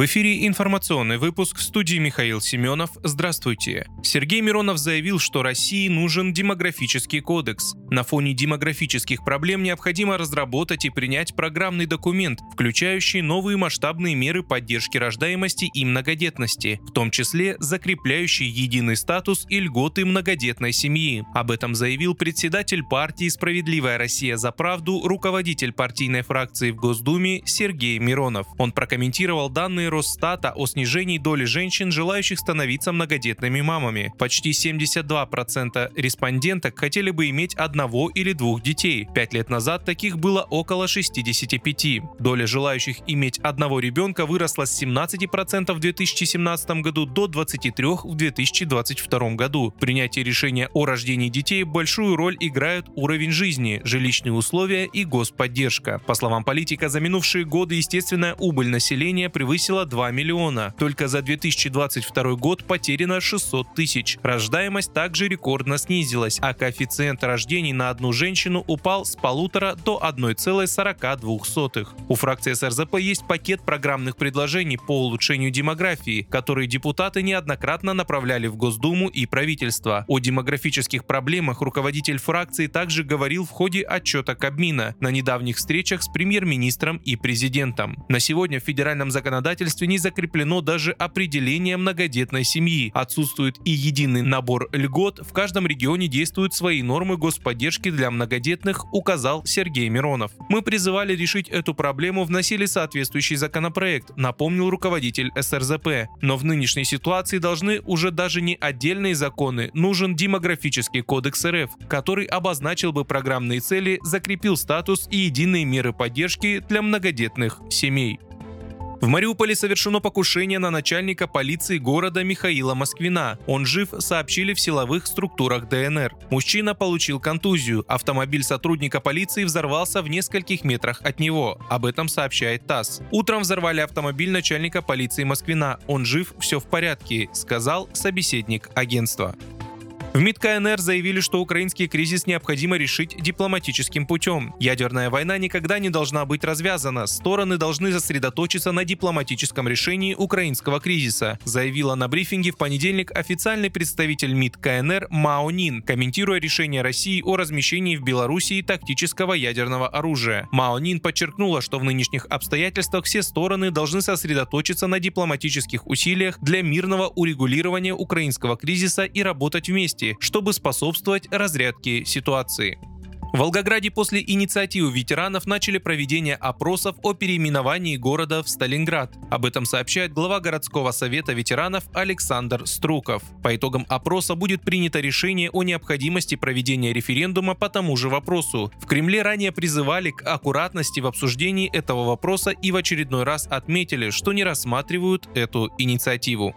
В эфире информационный выпуск в студии Михаил Семенов. Здравствуйте. Сергей Миронов заявил, что России нужен демографический кодекс. На фоне демографических проблем необходимо разработать и принять программный документ, включающий новые масштабные меры поддержки рождаемости и многодетности, в том числе закрепляющий единый статус и льготы многодетной семьи. Об этом заявил председатель партии «Справедливая Россия за правду», руководитель партийной фракции в Госдуме Сергей Миронов. Он прокомментировал данные Росстата о снижении доли женщин, желающих становиться многодетными мамами. Почти 72% респонденток хотели бы иметь одного или двух детей. Пять лет назад таких было около 65. Доля желающих иметь одного ребенка выросла с 17% в 2017 году до 23% в 2022 году. В принятии решения о рождении детей большую роль играют уровень жизни, жилищные условия и господдержка. По словам политика, за минувшие годы естественная убыль населения превысила превысила 2 миллиона. Только за 2022 год потеряно 600 тысяч. Рождаемость также рекордно снизилась, а коэффициент рождений на одну женщину упал с полутора до 1,42. У фракции СРЗП есть пакет программных предложений по улучшению демографии, которые депутаты неоднократно направляли в Госдуму и правительство. О демографических проблемах руководитель фракции также говорил в ходе отчета Кабмина на недавних встречах с премьер-министром и президентом. На сегодня в федеральном законодательстве законодательстве не закреплено даже определение многодетной семьи. Отсутствует и единый набор льгот. В каждом регионе действуют свои нормы господдержки для многодетных, указал Сергей Миронов. Мы призывали решить эту проблему, вносили соответствующий законопроект, напомнил руководитель СРЗП. Но в нынешней ситуации должны уже даже не отдельные законы, нужен демографический кодекс РФ, который обозначил бы программные цели, закрепил статус и единые меры поддержки для многодетных семей. В Мариуполе совершено покушение на начальника полиции города Михаила Москвина. Он жив, сообщили в силовых структурах ДНР. Мужчина получил контузию. Автомобиль сотрудника полиции взорвался в нескольких метрах от него. Об этом сообщает ТАСС. Утром взорвали автомобиль начальника полиции Москвина. Он жив, все в порядке, сказал собеседник агентства. В МИД КНР заявили, что украинский кризис необходимо решить дипломатическим путем. Ядерная война никогда не должна быть развязана. Стороны должны сосредоточиться на дипломатическом решении украинского кризиса, заявила на брифинге в понедельник официальный представитель МИД КНР Мао Нин, комментируя решение России о размещении в Белоруссии тактического ядерного оружия. Мао Нин подчеркнула, что в нынешних обстоятельствах все стороны должны сосредоточиться на дипломатических усилиях для мирного урегулирования украинского кризиса и работать вместе власти, чтобы способствовать разрядке ситуации. В Волгограде после инициативы ветеранов начали проведение опросов о переименовании города в Сталинград. Об этом сообщает глава городского совета ветеранов Александр Струков. По итогам опроса будет принято решение о необходимости проведения референдума по тому же вопросу. В Кремле ранее призывали к аккуратности в обсуждении этого вопроса и в очередной раз отметили, что не рассматривают эту инициативу.